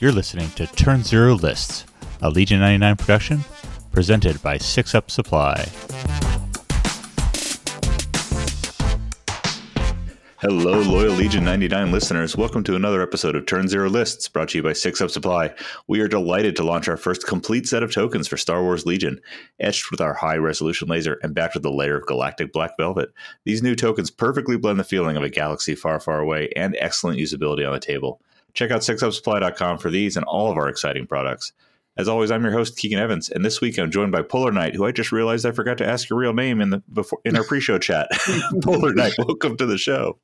You're listening to Turn Zero Lists, a Legion 99 production presented by Six Up Supply. Hello, loyal Legion 99 listeners. Welcome to another episode of Turn Zero Lists, brought to you by Six Up Supply. We are delighted to launch our first complete set of tokens for Star Wars Legion, etched with our high resolution laser and backed with a layer of galactic black velvet. These new tokens perfectly blend the feeling of a galaxy far, far away and excellent usability on the table. Check out sixupsupply.com for these and all of our exciting products. As always, I'm your host Keegan Evans, and this week I'm joined by Polar Knight, who I just realized I forgot to ask your real name in the before in our pre-show chat. Polar Knight, welcome to the show.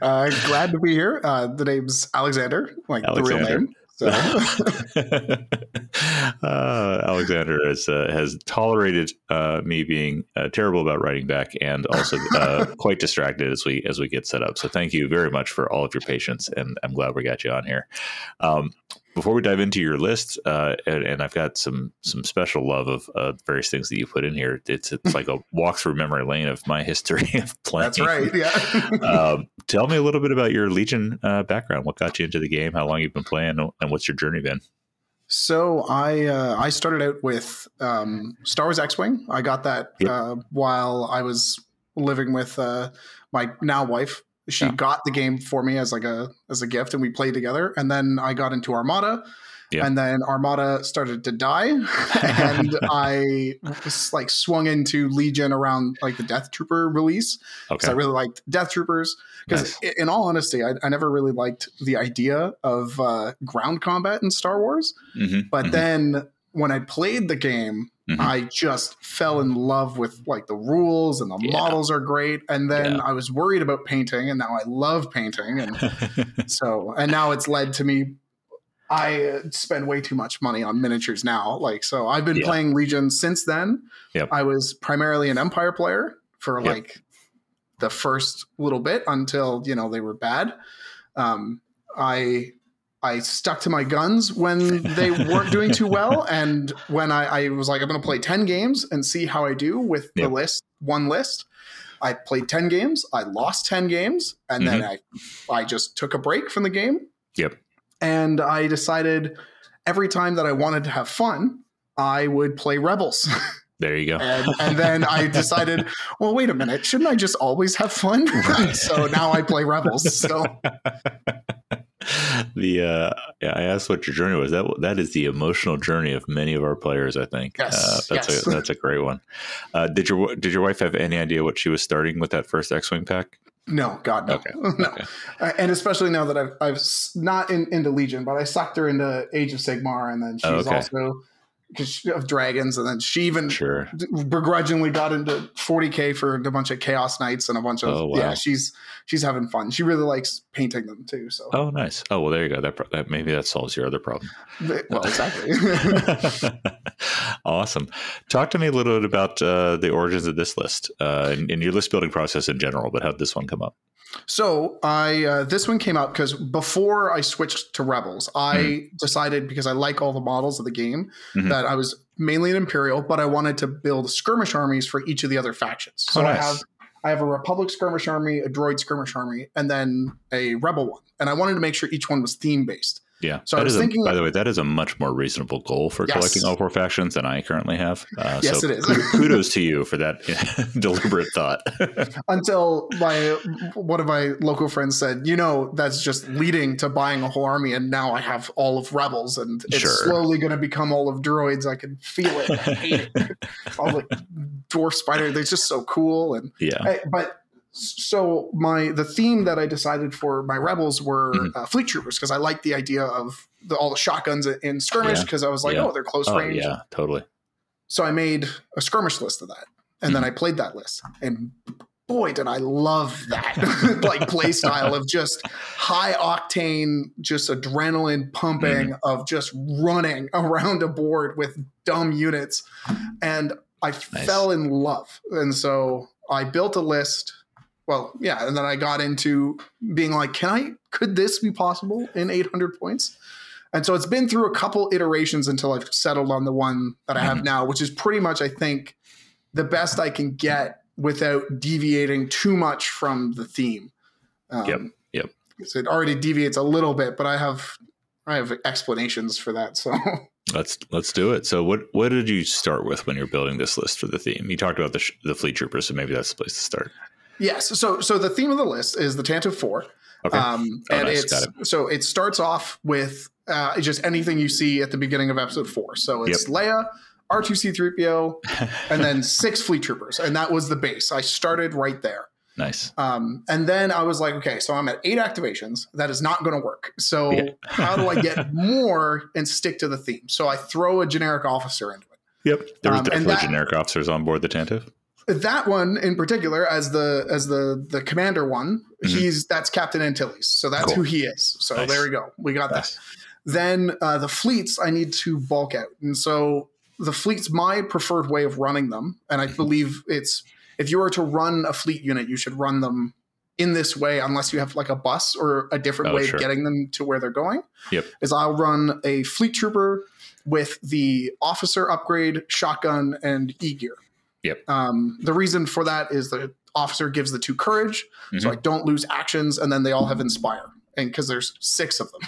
Uh, glad to be here. Uh, the name's Alexander, like Alexander. the real name. So. uh, Alexander has uh, has tolerated uh, me being uh, terrible about writing back, and also uh, quite distracted as we as we get set up. So thank you very much for all of your patience, and I'm glad we got you on here. Um, before we dive into your list, uh, and, and, I've got some some special love of uh, various things that you put in here. It's it's like a walk through memory lane of my history of playing. That's right. Yeah. um, tell me a little bit about your Legion uh, background. What got you into the game? How long you've been playing, and what's your journey been? So I uh, I started out with um, Star Wars X Wing. I got that yep. Uh, while I was living with uh, my now wife she yeah. got the game for me as like a as a gift, and we played together. And then I got into Armada, yeah. and then Armada started to die, and I was like swung into Legion around like the Death Trooper release because okay. I really liked Death Troopers. Because nice. in all honesty, I, I, never really liked the idea of uh, ground combat in Star Wars. Mm-hmm. But mm-hmm. then when I played the game, Mm-hmm. I just fell in love with like the rules and the yeah. models are great. And then yeah. I was worried about painting and now I love painting. And so, and now it's led to me. I spend way too much money on miniatures now. Like, so I've been yeah. playing Legion since then. Yep. I was primarily an Empire player for yep. like the first little bit until, you know, they were bad. Um, I I stuck to my guns when they weren't doing too well. And when I, I was like, I'm going to play 10 games and see how I do with yep. the list, one list. I played 10 games. I lost 10 games. And mm-hmm. then I, I just took a break from the game. Yep. And I decided every time that I wanted to have fun, I would play Rebels. There you go. And, and, then I decided, well, wait a minute, shouldn't I just always have fun? so now I play Rebels. So the uh, yeah, I asked what your journey was. That that is the emotional journey of many of our players. I think yes, uh, that's yes. a that's a great one. Uh, did your did your wife have any idea what she was starting with that first X wing pack? No, God, no, okay. no. Okay. Uh, and especially now that I've I've not in, into Legion, but I sucked her into Age of Sigmar, and then she's oh, okay. also of dragons, and then she even sure. begrudgingly got into 40k for a bunch of chaos knights and a bunch of oh, wow. yeah. She's she's having fun. She really likes painting them too. So oh, nice. Oh well, there you go. That, that maybe that solves your other problem. Well, exactly. awesome. Talk to me a little bit about uh, the origins of this list uh, and, and your list building process in general. But how did this one come up? So I uh, this one came out because before I switched to Rebels, I mm-hmm. decided because I like all the models of the game mm-hmm. that I was mainly an Imperial, but I wanted to build skirmish armies for each of the other factions. So oh, nice. I have I have a Republic skirmish army, a Droid skirmish army, and then a Rebel one. And I wanted to make sure each one was theme based. Yeah. So that I was thinking. A, by the way, that is a much more reasonable goal for yes. collecting all four factions than I currently have. Uh, yes, so it is. kudos to you for that deliberate thought. Until my one of my local friends said, "You know, that's just leading to buying a whole army, and now I have all of rebels, and it's sure. slowly going to become all of droids. I can feel it. I hate it. all the dwarf spider. They're just so cool, and yeah. I, but so my the theme that I decided for my rebels were mm-hmm. uh, fleet troopers because I like the idea of the, all the shotguns in skirmish because yeah. I was like, yeah. oh, they're close oh, range. Yeah, totally. So I made a skirmish list of that, and mm-hmm. then I played that list, and boy, did I love that like play style of just high octane, just adrenaline pumping mm-hmm. of just running around a board with dumb units, and I nice. fell in love, and so I built a list well, yeah, and then I got into being like, can I? Could this be possible in 800 points? And so it's been through a couple iterations until I've settled on the one that I have mm-hmm. now, which is pretty much, I think, the best I can get without deviating too much from the theme. Um, yep. Yep. So it already deviates a little bit, but I have I have explanations for that. So let's let's do it. So what what did you start with when you're building this list for the theme? You talked about the sh- the fleet troopers, so maybe that's the place to start. Yes. So so the theme of the list is the Tantive Four. Okay. Um, Oh, and nice. it's it. so it starts off with uh, just anything you see at the beginning of episode four. So it's Leia, R2C3PO, and then six fleet troopers. And that was the base. I started right there. nice. Um, and then I was like, okay, so I'm at eight activations. That is not going to work. So Yeah. how do I get more and stick to the theme? So I throw a generic officer into it. Yep. There was Um, definitely that- generic officers on board the Tantive. That one in particular as the as the the commander one Mhm. he's that's captain antilles so that's Cool. who he is so Nice. there we go we got that Nice. then uh, the fleets i need to bulk out and so the fleets my preferred way of running them and i believe it's if you were to run a fleet unit you should run them in this way unless you have like a bus or a different Oh, way sure. of getting them to where they're going Yep. is i'll run a fleet trooper with the officer upgrade shotgun and e-gear Yep. um, the reason for that is the officer gives the two courage so Mhm. i don't lose actions and then they all have inspire and because there's six of them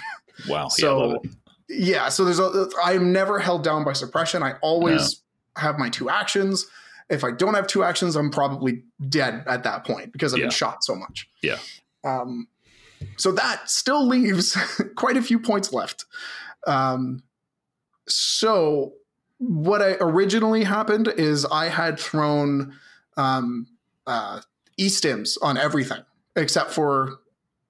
Wow. yeah, so it. yeah, so there's a I'm never held down by suppression. I always have my two actions. If I don't have two actions, I'm probably dead at that point because I've Yeah. been shot so much. Yeah. Um, so that still leaves quite a few points left. Um, so what I originally happened is I had thrown um, uh, e-stims on everything except for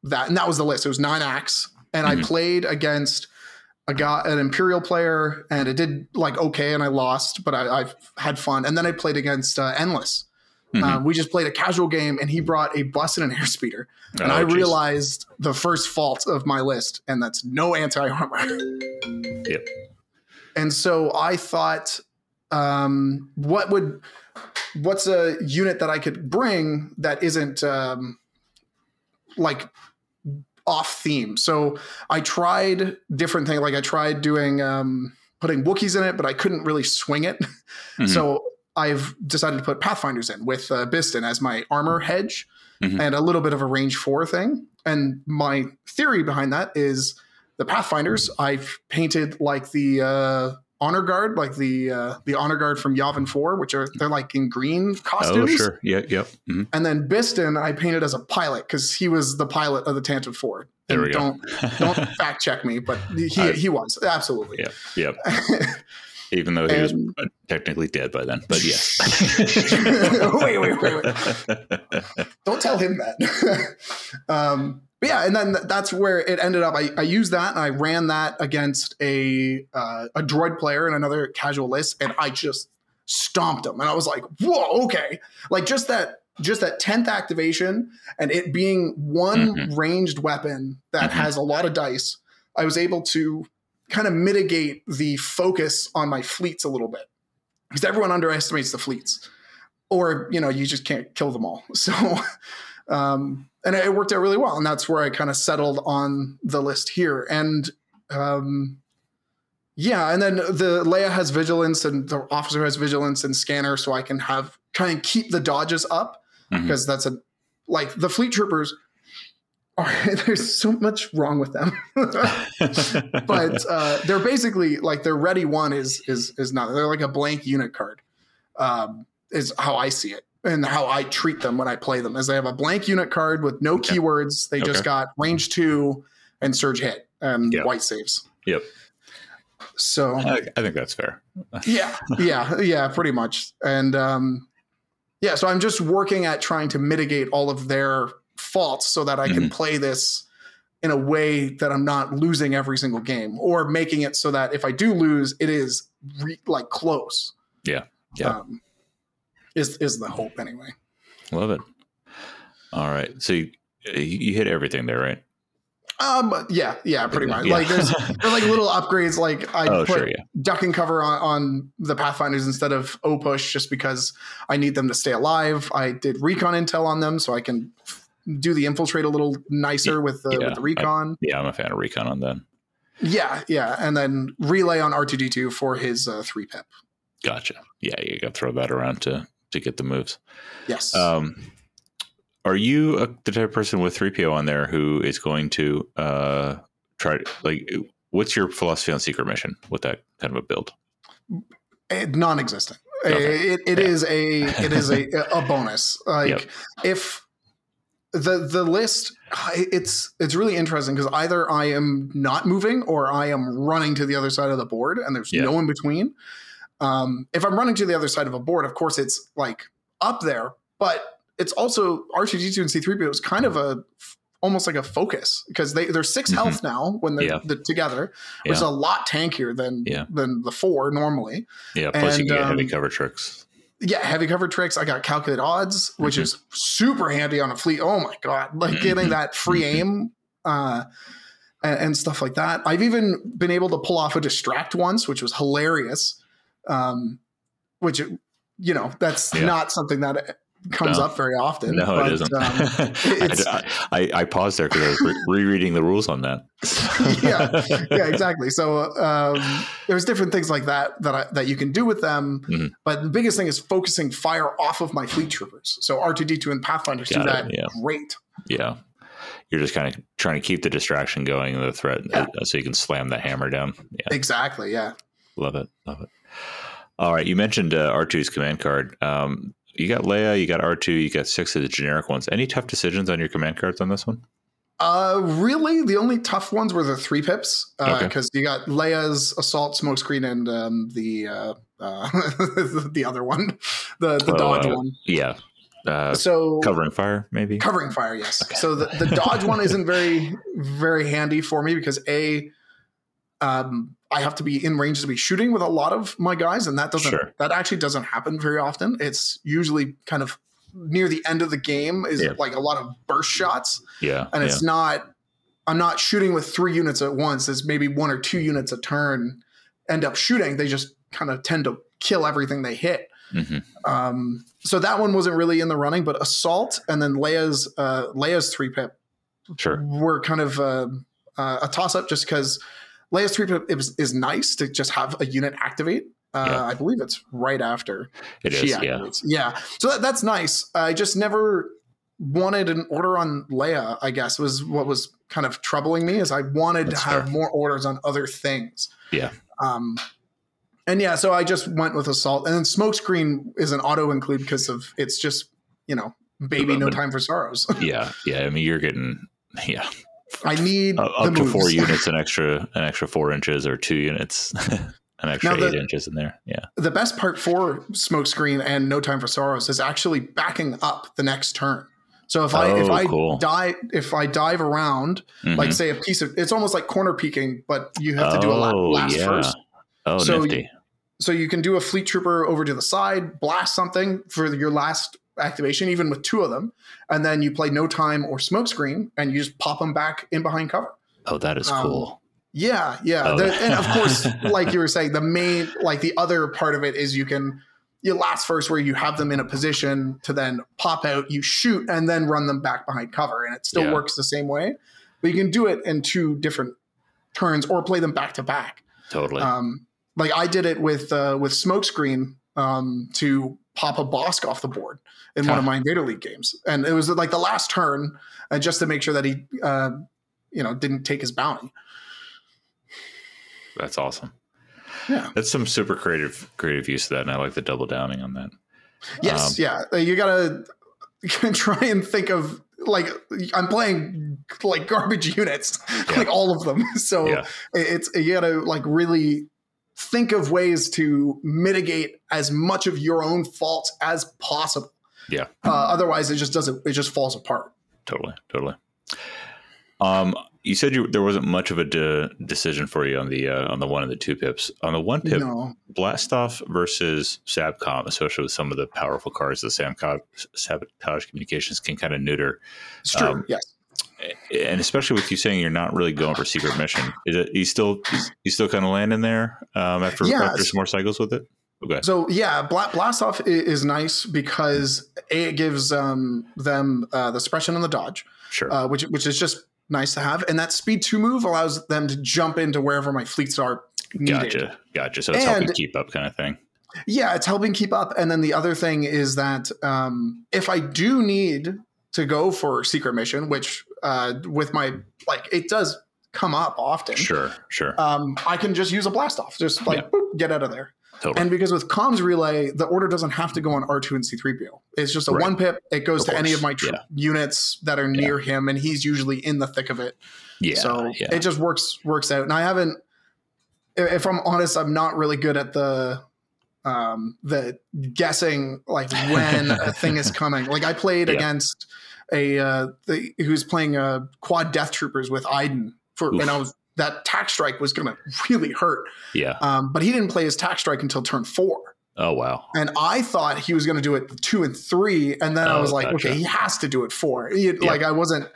that, and that was the list. It was nine acts, and I Mhm. played against a guy, an imperial player, and it did like okay, and I lost, but I, I had fun. And then I played against uh, Endless. Mhm. Uh, we just played a casual game, and he brought a bus and an airspeeder, and Oh, I geez. realized the first fault of my list, and that's no anti armor. Yep. And so I thought, um, what would, what's a unit that I could bring that isn't um, like off theme? So I tried different things. Like I tried doing um, putting Wookiees in it, but I couldn't really swing it. Mhm. So I've decided to put Pathfinders in with uh, Bistan as my armor hedge Mhm. and a little bit of a range four thing. And my theory behind that is the Pathfinders I've painted like the uh, honor guard, like the uh, the honor guard from Yavin Four, which are they're like in green costumes. Oh, sure. Yeah. Yep. Mhm. And then Bistan I painted as a pilot because he was the pilot of the Tantive Four. There And we go. don't don't fact check me, but he I- he was absolutely. Yep. Yep. Even though he was And- uh, technically dead by then, but yes. Wait, wait, wait, don't tell him that. um, but yeah, and then that's where it ended up. I, I used that and I ran that against a uh, a droid player and another casual list, and I just stomped him. And I was like, "Whoa, okay!" Like just that, just that tenth activation, and it being one Mhm. ranged weapon that Mhm. has a lot of dice. I was able to kind of mitigate the focus on my fleets a little bit because everyone underestimates the fleets or you know you just can't kill them all so um and it worked out really well and that's where i kind of settled on the list here. And um yeah and then the leia has vigilance and the officer has vigilance and scanner so i can have kind of keep the dodges up because that's a like the fleet troopers are there's so much wrong with them. But uh, they're basically like their ready one is is is not they're like a blank unit card um, is how I see it and how I treat them when I play them is they have a blank unit card with no Okay. keywords they just got range two and surge hit and Yep. white saves Yep. so I, I think that's fair. yeah yeah yeah pretty much and um yeah so i'm just working at trying to mitigate all of their faults so that i can Mhm. play this in a way that i'm not losing every single game or making it so that if i do lose it is re- like close Yeah. Yeah. um, is is the hope anyway Love it. All right. So you, you hit everything there, right? um yeah yeah pretty much Yeah. like there's there's like little upgrades like i oh, put sure. Yeah. duck and cover on, on the Pathfinders instead of O push just because I need them to stay alive. I did recon intel on them so I can do the infiltrate a little nicer with the, Yeah, with the recon. Yeah. I'm a fan of recon on them. yeah, yeah, and then relay on R2D2 for his uh, three pip. Gotcha. Yeah. You got to throw that around to, to get the moves. Yes. Um, are you a, the type of person with 3PO on there who is going to uh, try to, like, what's your philosophy on secret mission with that kind of a build? Eh, non-existent. Okay. It, it yeah. is a it is a a bonus. Like yep. if the the list it's it's really interesting because either I am not moving or I am running to the other side of the board and there's no in between. Um, if I'm running to the other side of a board, of course it's like up there, but it's also R2D2 and C3PO is kind of a almost like a focus because they they're 6 mm-hmm. health now when they're, yeah. together, which yeah. is a lot tankier than yeah. than the four normally. Yeah, plus and, you get um, heavy cover tricks. Yeah, heavy cover tricks. I got calculate odds, which mm-hmm. is super handy on a fleet. Oh my god, like getting that free mm-hmm. aim. Uh, and stuff like that. I've even been able to pull off a distract once, which was hilarious. Um, which you know that's not something that comes no. up very often. No, but, it isn't. Um, I, I, paused there because I was re- rereading the rules on that. yeah, yeah, exactly. So um, there's different things like that that I, that you can do with them. Mm-hmm. But the biggest thing is focusing fire off of my fleet troopers. So R2D2 and Pathfinders Got do that yeah. great. Yeah. You're just kind of trying to keep the distraction going, the threat, yeah. Uh, so you can slam the hammer down. Yeah. Exactly. Yeah. Love it. Love it. All right. You mentioned uh, R2's command card. Um, you got Leia, you got R2, you got six of the generic ones. Any tough decisions on your command cards on this one? Uh, really, the only tough ones were the three pips because uh, okay. you got Leia's assault smokescreen and um, the uh, uh, the other one, the the dodge uh, one. Yeah. Uh, so covering fire, maybe covering fire. Yes. Okay. So the, the dodge one isn't very very handy for me because a um, I have to be in range to be shooting with a lot of my guys, and that doesn't sure. that actually doesn't happen very often. It's usually kind of near the end of the game is yeah. like a lot of burst shots. Yeah, and it's yeah. not. I'm not shooting with three units at once. It's maybe one or two units a turn end up shooting. They just kind of tend to kill everything they hit. Mm-hmm. Um, so that one wasn't really in the running, but assault and then Leia's uh, Leia's three pip sure. were kind of uh, uh, a toss up just because Leia's three is, is nice to just have a unit activate. Uh, yeah. I believe it's right after it she is, activates. Yeah, yeah. So that, that's nice. I just never wanted an order on Leia. I guess was what was kind of troubling me. Is I wanted that's to have fair. more orders on other things. Yeah. Um, and yeah, so I just went with assault, and then smokescreen is an auto include because of it's just you know baby, no time for sorrows. yeah, yeah. I mean, you're getting yeah I need uh, up to four units, an extra an extra four inches or two units, an extra the, eight inches in there. Yeah. The best part for smokescreen and No Time for Sorrows is actually backing up the next turn. So if I if oh, I cool. dive if I dive around, mm-hmm. like say a piece of it's almost like corner peeking, but you have to do a oh, last yeah. first. Oh, so nifty. You, so you can do a fleet trooper over to the side, blast something for your last activation, even with two of them, and then you play no time or smokescreen, and you just pop them back in behind cover. Oh, that is um, cool. Yeah, yeah, oh. the, and of course, like you were saying, the main, like the other part of it is you can you last first where you have them in a position to then pop out, you shoot, and then run them back behind cover, and it still yeah. works the same way. But you can do it in two different turns or play them back to back. Totally. Um, like I did it with uh, with smokescreen um, to pop a Bossk off the board in one of my Invader League games, and it was like the last turn, uh, just to make sure that he, uh, you know, didn't take his bounty. That's awesome. Yeah, that's some super creative creative use of that, and I like the double downing on that. Yes, um, yeah, you gotta try and think of like I'm playing like garbage units, yeah. like all of them. So yeah. it's you gotta like really think of ways to mitigate as much of your own faults as possible. Yeah. Uh, otherwise, it just doesn't. It just falls apart. Totally. Totally. Um, you said you there wasn't much of a de- decision for you on the uh, on the one and the two pips. On the one pip, no. Blastoff versus Sabcom, especially with some of the powerful cards the Sabcom sabotage communications can kind of neuter. It's true. Um, yes and especially with you saying you're not really going for secret mission, is it you still you still kind of landing there um, after yeah, after some more cycles with it? Okay. So yeah, blast off is nice because a, it gives um, them uh, the suppression and the dodge, sure, uh, which which is just nice to have, and that speed two move allows them to jump into wherever my fleets are. Needed. Gotcha, gotcha. So it's and, helping keep up, kind of thing. Yeah, it's helping keep up, and then the other thing is that um, if I do need to go for secret mission, which uh, with my like it does come up often. Sure, sure. Um, I can just use a blast off, just like Yeah. boop, get out of there. totally. And because with comms relay, the order doesn't have to go on R2 and C3PO. It's just a Right. one pip. It goes Of to any of my tr- yeah. units that are near him, and he's usually in the thick of it. yeah, so yeah. it just works works out. And I haven't, if I'm honest, I'm not really good at the um the guessing like when a thing is coming. Like I played Yeah. against a uh the, who's playing uh quad death troopers with Iden for Oof. and I was that tac strike was gonna really hurt. yeah. Um, but he didn't play his tac strike until turn four. Oh wow. And I thought he was going to do it two and three, and then I Oh, was like, gotcha. okay, he has to do it four. He- Like I wasn't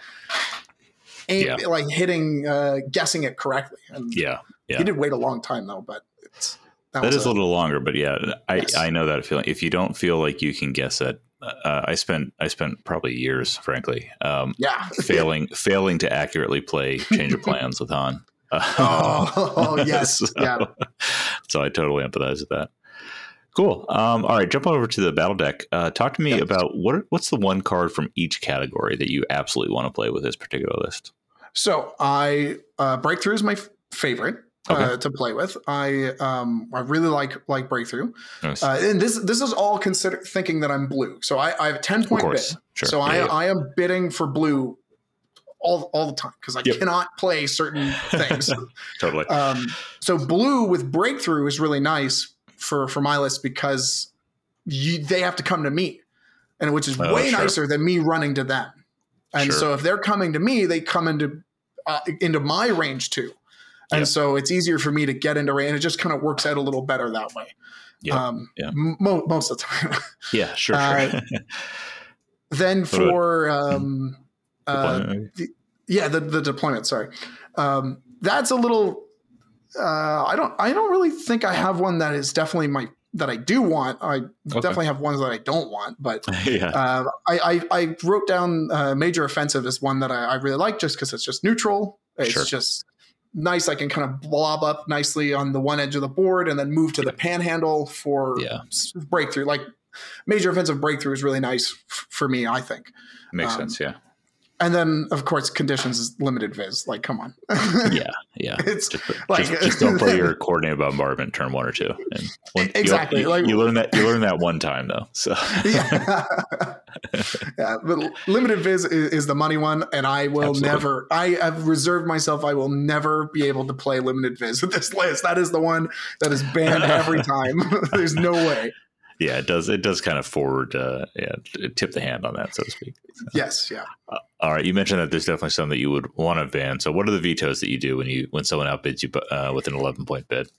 aim, Yeah. like hitting, uh, guessing it correctly. And Yeah. yeah. he did wait a long time though, but it's that, That was is a little longer, but yeah, I, Yes. I know that feeling. If you don't feel like you can guess it, uh, I spent I spent probably years, frankly, um, yeah. failing failing to accurately play change of plans with Han. Oh, oh, yes, so, yeah. So I totally empathize with that. Cool. Um, all right, jump over to the battle deck. Uh, talk to me Yes. about what what's the one card from each category that you absolutely want to play with this particular list. So I uh, breakthrough is my f- favorite. Uh, to play with, I um I really like like breakthrough, Nice. uh, and this this is all consider thinking that I'm blue. So I, I have a ten point bid. sure. So Yeah, I, yeah. I am bidding for blue all, all the time because I Yep. cannot play certain things. totally. um, so blue with breakthrough is really nice for for my list because you, they have to come to me, and which is Oh, way sure. nicer than me running to them. And Sure. so if they're coming to me, they come into uh, into my range too. And Yep. so it's easier for me to get into range. And it just kind of works out a little better that way. Yep. Um, Yeah. mo- most of the time. yeah, sure. uh, sure. then for um, uh, Deployment? yeah the, the deployment sorry um, that's a little uh, i don't i don't really think i have one that is definitely my that i do want i definitely have ones that i don't want but yeah. uh, I, I i wrote down uh, major offensive as one that i, I really like just because it's just neutral it's Sure. just nice i can kind of blob up nicely on the one edge of the board and then move to the panhandle for Yeah. breakthrough like major offensive breakthrough is really nice f- for me i think Makes um, sense. Yeah. And then, of course, conditions is limited viz. Like, come on. Yeah. Yeah. it's Just, like- just, just don't play your coordinated bombardment turn one or two. And one, Exactly, You, like- you learn that you learn that one time though. So yeah. yeah, but limited viz is, is the money one, and I will Absolutely. never. I have reserved myself. I will never be able to play limited viz with this list. That is the one that is banned every time. There's no way. Yeah, it does it does kind of forward uh, yeah tip the hand on that so to speak. Yes, yeah. All right, you mentioned that there's definitely some that you would want to ban. So what are the vetoes that you do when you when someone outbids you uh, with an 11 point bid?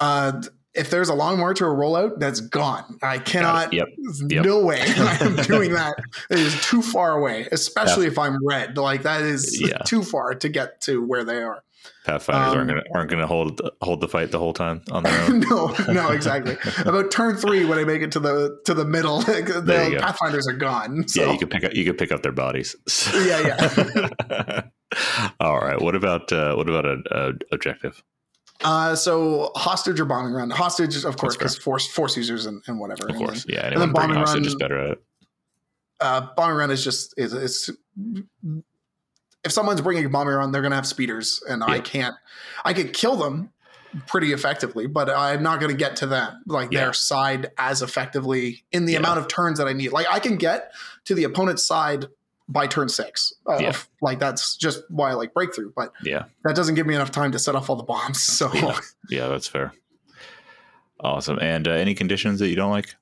Uh, if there's a long march or a rollout, that's gone. I cannot. Yep. Yep. No way I am doing that. It is too far away, especially if I'm red. Like that is Yeah. too far to get to where they are. Pathfinders Um, aren't gonna aren't gonna hold hold the fight the whole time on their own. no, no, exactly. About turn three, when I make it to the to the middle, the go. pathfinders are gone. So Yeah, you could pick up you could pick up their bodies. yeah, yeah. All right. What about uh, what about an uh, objective? Uh, so hostage or bombing run. Hostage, of course, because force force users and, and whatever. Of course, then, yeah. then bombing hostage is better at it. uh, bombing run is just is it's if someone's bringing a bombing run, they're gonna have speeders, and I can't. I could kill them pretty effectively, but I'm not gonna get to them like Yeah. their side as effectively in the Yeah. amount of turns that I need. Like I can get to the opponent's side by turn six. Uh, Yeah. Like that's just why I like breakthrough, but Yeah, that doesn't give me enough time to set off all the bombs. So Yeah. yeah, that's fair. Awesome. And uh, any conditions that you don't like?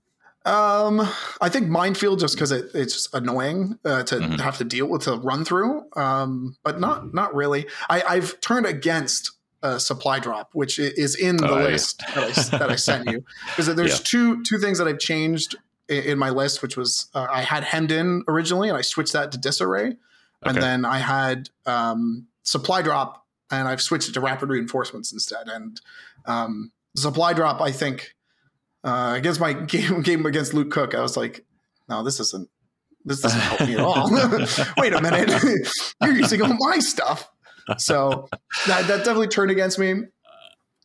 Um, I think minefield just because it, it's annoying uh, to Mhm. have to deal with to run through. Um, but not not really. I, I've turned against uh, supply drop, which is in the Oh, yeah. list that, I, that I sent you because there's Yeah. two two things that I've changed in, in my list, which was uh, I had hemmed in originally, and I switched that to disarray, and then I had um, supply drop, and I've switched it to rapid reinforcements instead. And um, supply drop, I think uh, against my game game against Luke Cook, I was like, no, this isn't. This doesn't help me at all. Wait a minute, you're using all my stuff. So that, that definitely turned against me.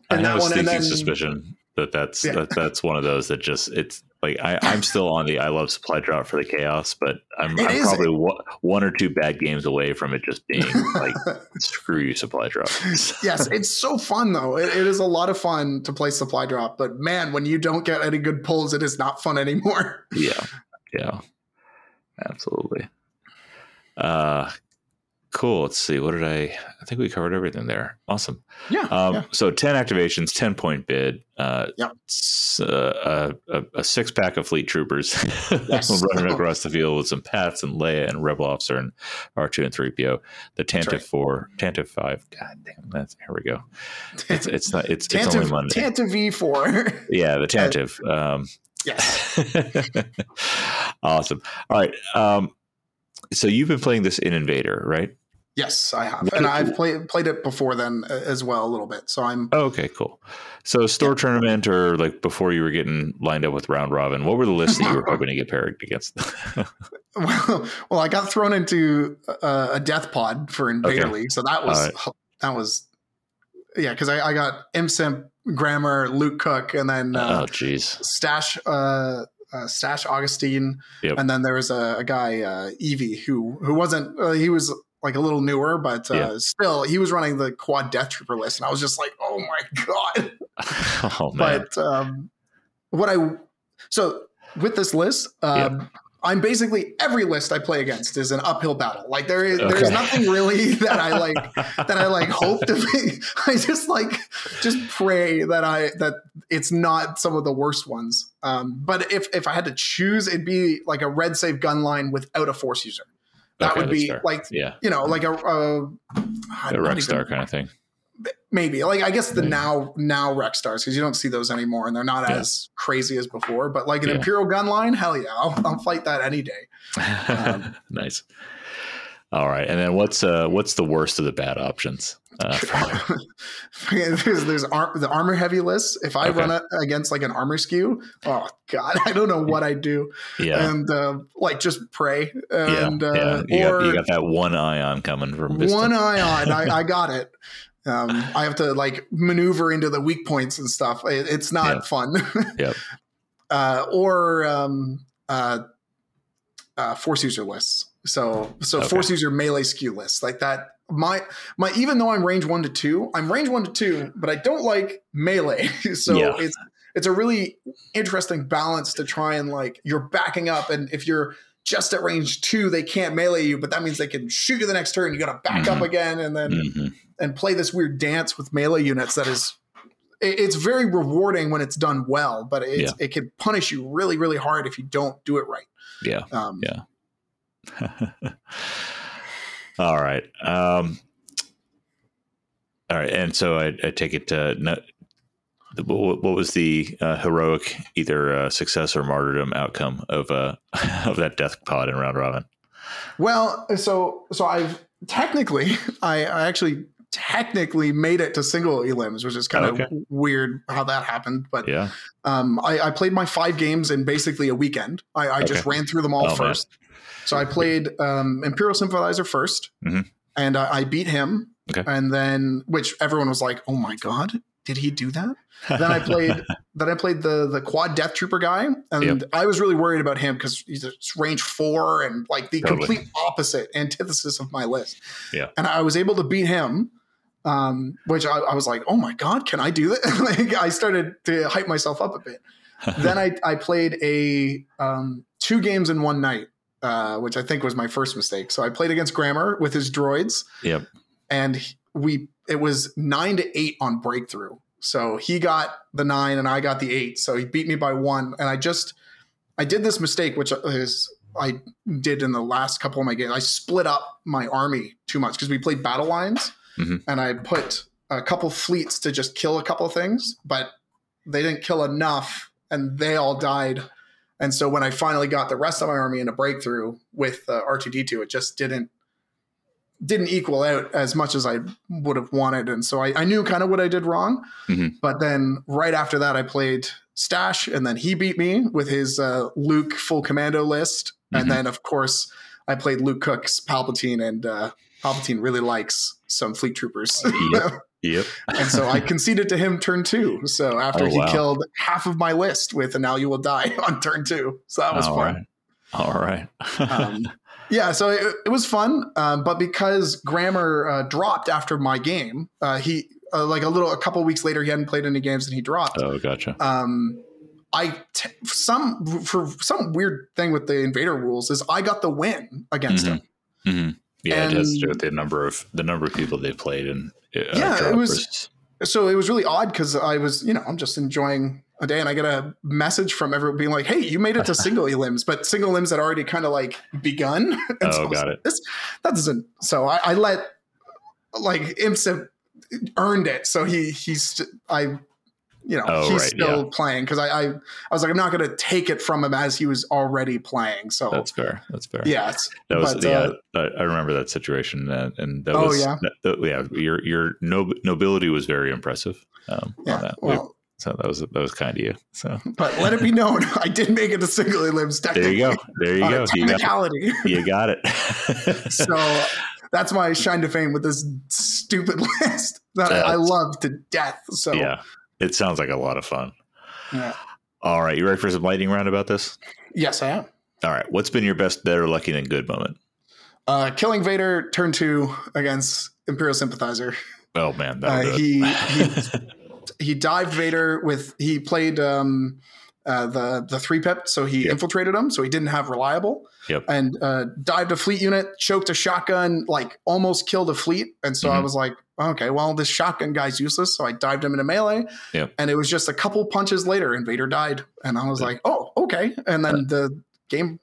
I And have that a then suspicion that that's Yeah. that, that's one of those that just it's like I, I'm still on the I love supply drop for the chaos, but I'm, I'm probably one, one or two bad games away from it just being like screw you supply drop. yes, it's so fun though. It, it is a lot of fun to play supply drop, but man, when you don't get any good pulls, it is not fun anymore. yeah, yeah, absolutely. Uh, cool. Let's see. What did I? I think we covered everything there. Awesome. Yeah. Um, yeah. So ten activations, ten point bid. Uh, Yep. uh, a, a, a six pack of fleet troopers Yes. running across the field with some Pats and Leia and Rebel Officer and R two and three PO. The Tantive right. four, Tantive five. God damn, that's here we go. It's it's not it's it's only Monday. Tantive Four. yeah, the Tantive. Um, yes. awesome. All right. Um, so you've been playing this in Invader, right? Yes, I have. And I've played played it before then uh, as well a little bit. So I'm Oh, okay, cool. So store tournament or like before you were getting lined up with round robin, what were the lists that you were hoping to get paired against? well, well I got thrown into uh, a death pod for Invader Okay. League. So that was that was yeah, because I, I got Imsimp, Grammar, Luke Cook, and then uh, oh, jeez. Stash uh, uh, Stash Augustine, Yep. and then there was a, a guy uh, Evie who who wasn't uh, he was like a little newer, but uh, Yeah. still he was running the Quad Death Trooper list, and I was just like, oh my god. Oh man. But um, what I so with this list, um, I'm basically every list I play against is an uphill battle. Like there is there's nothing really that I like that I like hope to be. I just like just pray that I that it's not some of the worst ones. Um, but if if I had to choose, it'd be like a red save gun line without a force user. That Okay, would be fair. like yeah, you know like a, a a even- Star kind of thing. maybe like I guess the Maybe. now now Rex stars because you don't see those anymore and they're not Yeah. as crazy as before. But like an Yeah. Imperial gun line, hell yeah, I'll, I'll fight that any day. Um, nice. All right, and then what's uh what's the worst of the bad options? Uh, there's there's ar- the armor heavy list. If I Okay. run it against like an armor skew, oh god, I don't know what I do. yeah, And uh, like just pray and yeah, uh, yeah. You or got, you got that one ion coming from Vista. one ion. I, I got it. Um, I have to like maneuver into the weak points and stuff. It, it's not Yeah. fun. Yep. Uh, or um, uh, uh, force user lists. So so Okay. force user melee skew lists like that. My my even though I'm range one to two, I'm range one to two, but I don't like melee. so Yeah. it's it's a really interesting balance to try and like you're backing up, and if you're just at range two, they can't melee you, but that means they can shoot you the next turn. You got to back up Mhm. again, and then Mhm. and play this weird dance with melee units that is it's very rewarding when it's done well but it's, it can punish you really really hard if you don't do it right Yeah. um, Yeah. all right. Um, all right. And so I, I take it uh, no, what was the uh, heroic either uh, success or martyrdom outcome of uh, of that death pod in round robin? well so so i've technically i, I actually technically made it to single elims which is kind of Okay. weird how that happened but Yeah. um, I, I played my five games in basically a weekend i, I just ran through them all Oh, man. first so i played um, imperial sympathizer 1st Mhm. and I, I beat him Okay. and then which everyone was like oh my god did he do that then I played then I played the the quad death trooper guy, and Yep. I was really worried about him because he's a range four and like the Totally. complete opposite antithesis of my list. Yeah. and I was able to beat him, um, which I, I was like, oh my god, can I do that? like I started to hype myself up a bit. then I I played a um, two games in one night. Uh, which I think was my first mistake. So I played against Grammar with his droids, Yep. and we it was nine to eight on breakthrough. So he got the nine and I got the eight. So he beat me by one. And I just I did this mistake, which is I did in the last couple of my games. I split up my army too much because we played battle lines, Mhm. and I put a couple fleets to just kill a couple things, but they didn't kill enough, and they all died. And so when I finally got the rest of my army in a breakthrough with uh, R2D2, it just didn't didn't equal out as much as I would have wanted. And so I, I knew kind of what I did wrong. Mhm. But then right after that, I played Stash, and then he beat me with his uh, Luke full commando list. Mhm. And then, of course, I played Luke Cook's Palpatine, and uh, Palpatine really likes some fleet troopers. Yep. Yep. and so I conceded to him turn two. So after Oh, he wow. killed half of my list with "And now you will die" on turn two, so that was All fun. right. All right. um, yeah, so it, it was fun, um, but because Grammar uh, dropped after my game, uh, he uh, like a little a couple weeks later he hadn't played any games and he dropped. oh, gotcha. Um, I t- some for some weird thing with the invader rules is I got the win against Mhm. him. hmm Yeah, it has to do with the number of the number of people they played and uh, Yeah, it was- So it was really odd because I was you know I'm just enjoying a day and I get a message from everyone being like, "Hey, you made it to single limbs," but single limbs had already kind of like begun. And so Oh, was got like, it. This that doesn't. So I, I let like Imsa earned it. So he he's I. You know, Oh, he's right, still yeah. playing because I, I I was like I'm not going to take it from him as he was already playing. So That's fair. That's fair. yeah, That was but, yeah. uh, I, remember that situation, uh, and that Oh, was yeah? that- that- yeah. Your your nob- nobility was very impressive. Um, on yeah. that. We- Well, so that was that was kind of you. So but let it be known, I did make it to single limbs. there you go. There you a go. You got, technicality. you got it. so that's my shine to fame with this stupid list that I, I love to death. So yeah, it sounds like a lot of fun. yeah. All right, you ready for some lightning round about this? yes, I am. All right, what's been your best, better, lucky than good moment? Uh, killing Vader turn two against Imperial Sympathizer. Oh man, Uh, he he he dived Vader with he played um, uh, the the three pip, so he Yep. infiltrated him, so he didn't have reliable. Yep. And uh, dived a fleet unit, choked a shotgun, like almost killed a fleet. And so I Mhm. was like, okay, well this shotgun guy's useless. So I dived him into melee. Yep. And it was just a couple punches later, Invader died. And I was Yeah. like, oh okay. And then the game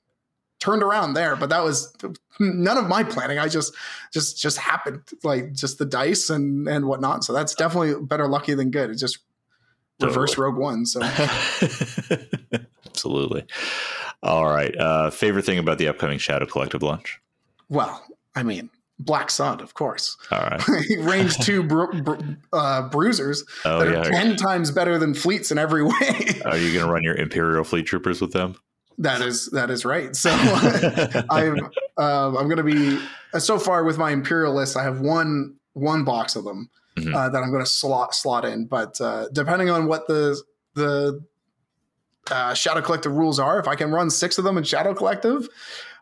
turned around there, but that was none of my planning. I just just just happened, like just the dice and and whatnot. So that's definitely better lucky than good. It's just reverse Rogue One. So Absolutely. All right. Uh, favorite thing about the upcoming Shadow Collective launch? well, I mean, Black Sun, of course. All right. Range two bru- bru- uh, bruisers Oh that are ten times better than fleets in every way. Are you going to run your Imperial Fleet Troopers with them? that is that is right. So I'm uh, I'm going to be so far with my Imperial list. I have one one box of them Mhm. uh, that I'm going to slot slot in. But uh, depending on what the the uh, Shadow Collective rules are, if I can run six of them in Shadow Collective,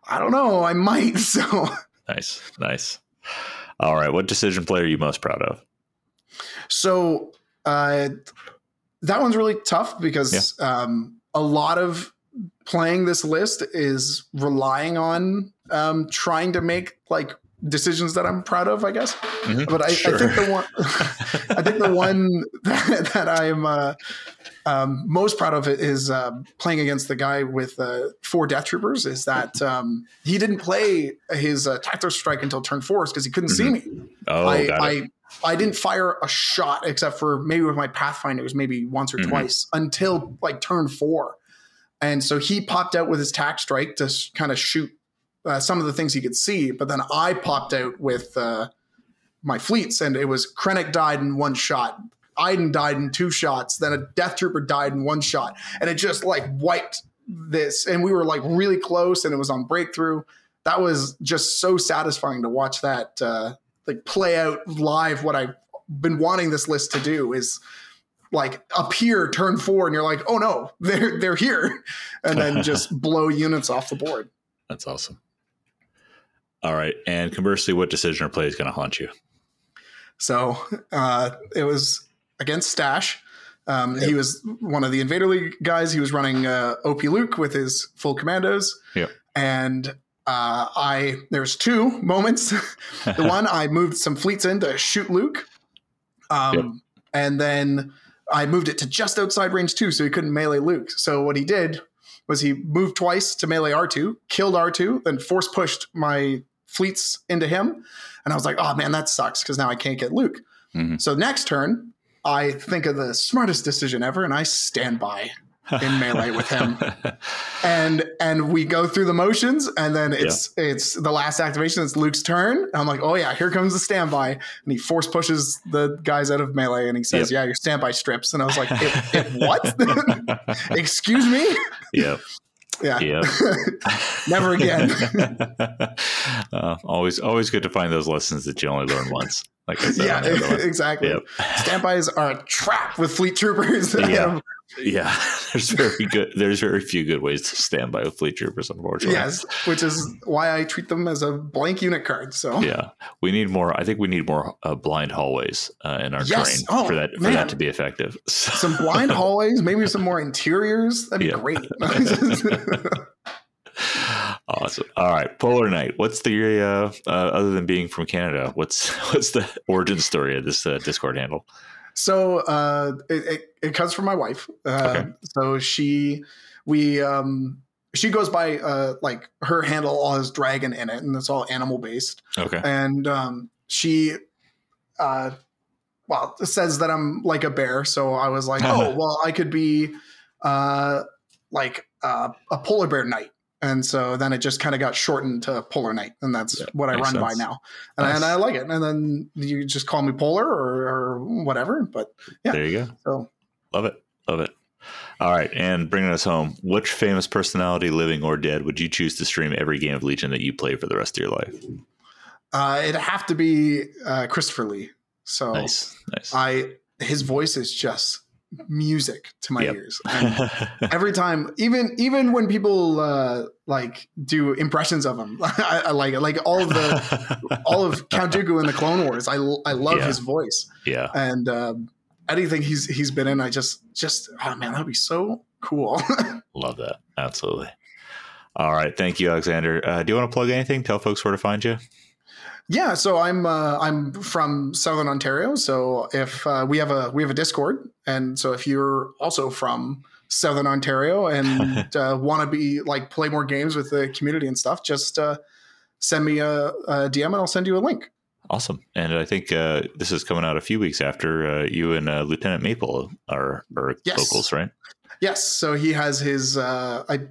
I don't know. I might. So Nice, nice. All right. What decision play are you most proud of? so uh, that one's really tough because um, a lot of playing this list is relying on um, trying to make like decisions that I'm proud of, I guess. Mhm. But I, Sure. I think the one, I think the one that, that I am uh, um, most proud of is uh, playing against the guy with uh, four Death Troopers. Is that um, he didn't play his uh, tactical strike until turn four because he couldn't see me. Oh, I, got it. I I didn't fire a shot except for maybe with my Pathfinders, maybe once or Mhm. twice until like turn four. And so he popped out with his tac strike to kind of shoot uh, some of the things he could see. But then I popped out with uh, my fleets, and it was Krennic died in one shot. Iden died in two shots. Then a Death Trooper died in one shot, and it just like wiped this. And we were like really close, and it was on breakthrough. That was just so satisfying to watch that uh, like play out live. What I've been wanting this list to do is like appear turn four, and you're like, oh no, they're they're here, and then just blow units off the board. That's awesome. All right. And conversely, what decision or play is going to haunt you? So uh, it was against Stash. Um, He was one of the Invader League guys. He was running uh, OP Luke with his full commandos. Yep. And uh, I there's two moments. the one I moved some fleets in to shoot Luke, um, Yep. and then I moved it to just outside range two, so he couldn't melee Luke. So what he did was he moved twice to melee R2, killed R2, then force pushed my fleets into him. And I was like, oh man, that sucks because now I can't get Luke. Mhm. So next turn, I think of the smartest decision ever, and I stand by in melee with him. And and we go through the motions, and then it's it's the last activation. It's Luke's turn. I'm like, oh yeah, here comes the standby, and he force pushes the guys out of melee, and he says, Yep. yeah, your standby strips. And I was like, if, if what? Excuse me. yep. Yeah. Yep. Never again. uh, always, always good to find those lessons that you only learn once. Like I said, yeah, on the other one. exactly. Yep. Standbys are a trap with fleet troopers. Yeah. Yeah, there's very good. There's very few good ways to stand by with fleet troopers, unfortunately. yes, which is why I treat them as a blank unit card. So Yeah, we need more. I think we need more uh, blind hallways uh, in our Yes. terrain Oh, for that for that to be effective. some blind hallways, maybe some more interiors. That'd be Yeah. great. awesome. All right, Polar Knight. What's the uh, uh, other than being from Canada? What's what's the origin story of this uh, Discord handle? So uh, it, it, it comes from my wife. Uh, Okay. So she, we, um, she goes by uh, like her handle all has dragon in it, and it's all animal based. Okay. and um, she uh, well says that i'm like a bear so i was like oh well i could be uh, like uh, a polar bear knight and so then it just kind of got shortened to polar Knight, and that's Yeah, what i run by now and, Nice. and i like it and then you just call me polar or, or whatever but yeah. There you go. so Love it. Love it. All right, and bringing us home, which famous personality, living or dead, would you choose to stream every game of Legion that you play for the rest of your life? uh, it'd have to be uh, christopher lee so Nice, nice. i his voice is just music to my Yep. ears and every time even even when people uh like do impressions of him I, I like it like all of the all of count dooku in the clone wars i i love Yeah. his voice yeah, and um anything he's he's been in i just just oh man that'd be so cool love that. Absolutely. All right, thank you, Alexander. Uh, do you want to plug anything? Tell folks where to find you. Yeah so i'm uh i'm from southern ontario so if uh, we have a we have a discord and so if you're also from southern ontario and uh, want to be like play more games with the community and stuff just uh send me a, a dm and i'll send you a link Awesome. And I think uh, this is coming out a few weeks after uh, you and uh, Lieutenant Maple are, are Yes. locals, right? Yes, so he has his. Uh, I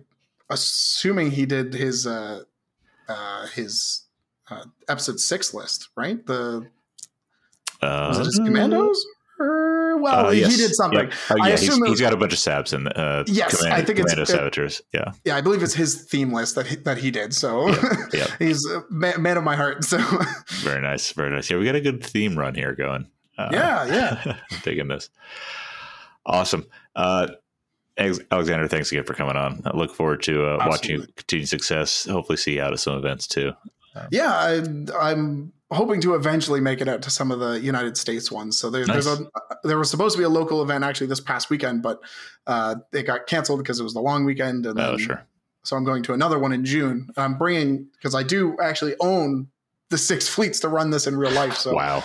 assuming he did his uh, uh, his uh, episode six list, right? The Uh, was it his commandos? Or, well, uh, he did something. Oh, I yeah, he's, assume he's got a bunch of sabs in uh, Yes, commando, I think it's- commando it- Yeah, Yeah, I believe it's his theme list that he, that he did. So yeah, he's a man, man of my heart. So very nice, very nice. Yeah, we got a good theme run here going. Uh, yeah, yeah. digging this. Awesome. Uh, Alexander, thanks again for coming on. I look forward to uh, watching you Absolutely. continue success. Hopefully, see you out at some events too. Yeah, I, I'm hoping to eventually make it out to some of the United States ones. So there, there's a there was supposed to be a local event actually this past weekend, but uh, it got canceled because it was the long weekend. And Oh, then, sure. So I'm going to another one in June. I'm bringing because I do actually own the six fleets to run this in real life. So wow.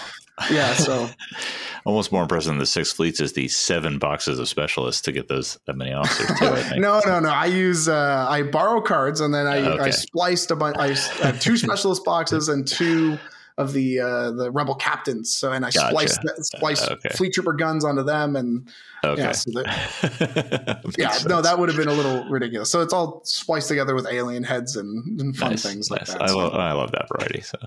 yeah, so Almost more impressive than the six fleets is the seven boxes of specialists to get those that many officers too. I think. no, no, no. I use uh, I borrow cards and then I, I spliced a bunch. I have two specialist boxes and two of the uh, the rebel captains. So and I Gotcha. spliced spliced okay. fleet trooper guns onto them and Okay. yeah. So that, yeah, no, that would have been a little ridiculous. So it's all spliced together with alien heads and, and fun nice, things nice. like that. I So, love I love that variety. So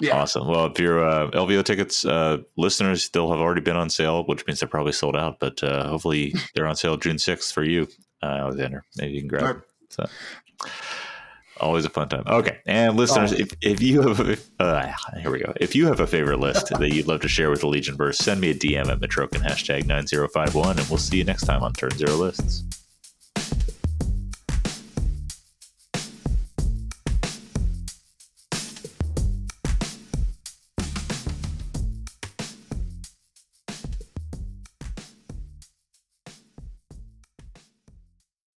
yeah, awesome. Well, if your uh, LVO tickets uh, listeners still have already been on sale, which means they're probably sold out, but uh, hopefully they're on sale June sixth for you, uh, Alexander. Maybe you can grab Right. them. So. Always a fun time. Okay, and listeners, Oh. if, if you have, if, uh, here we go. If you have a favorite list that you'd love to share with the Legion verse, send me a DM at Metrokin hashtag nine zero five one, and we'll see you next time on Turn Zero Lists.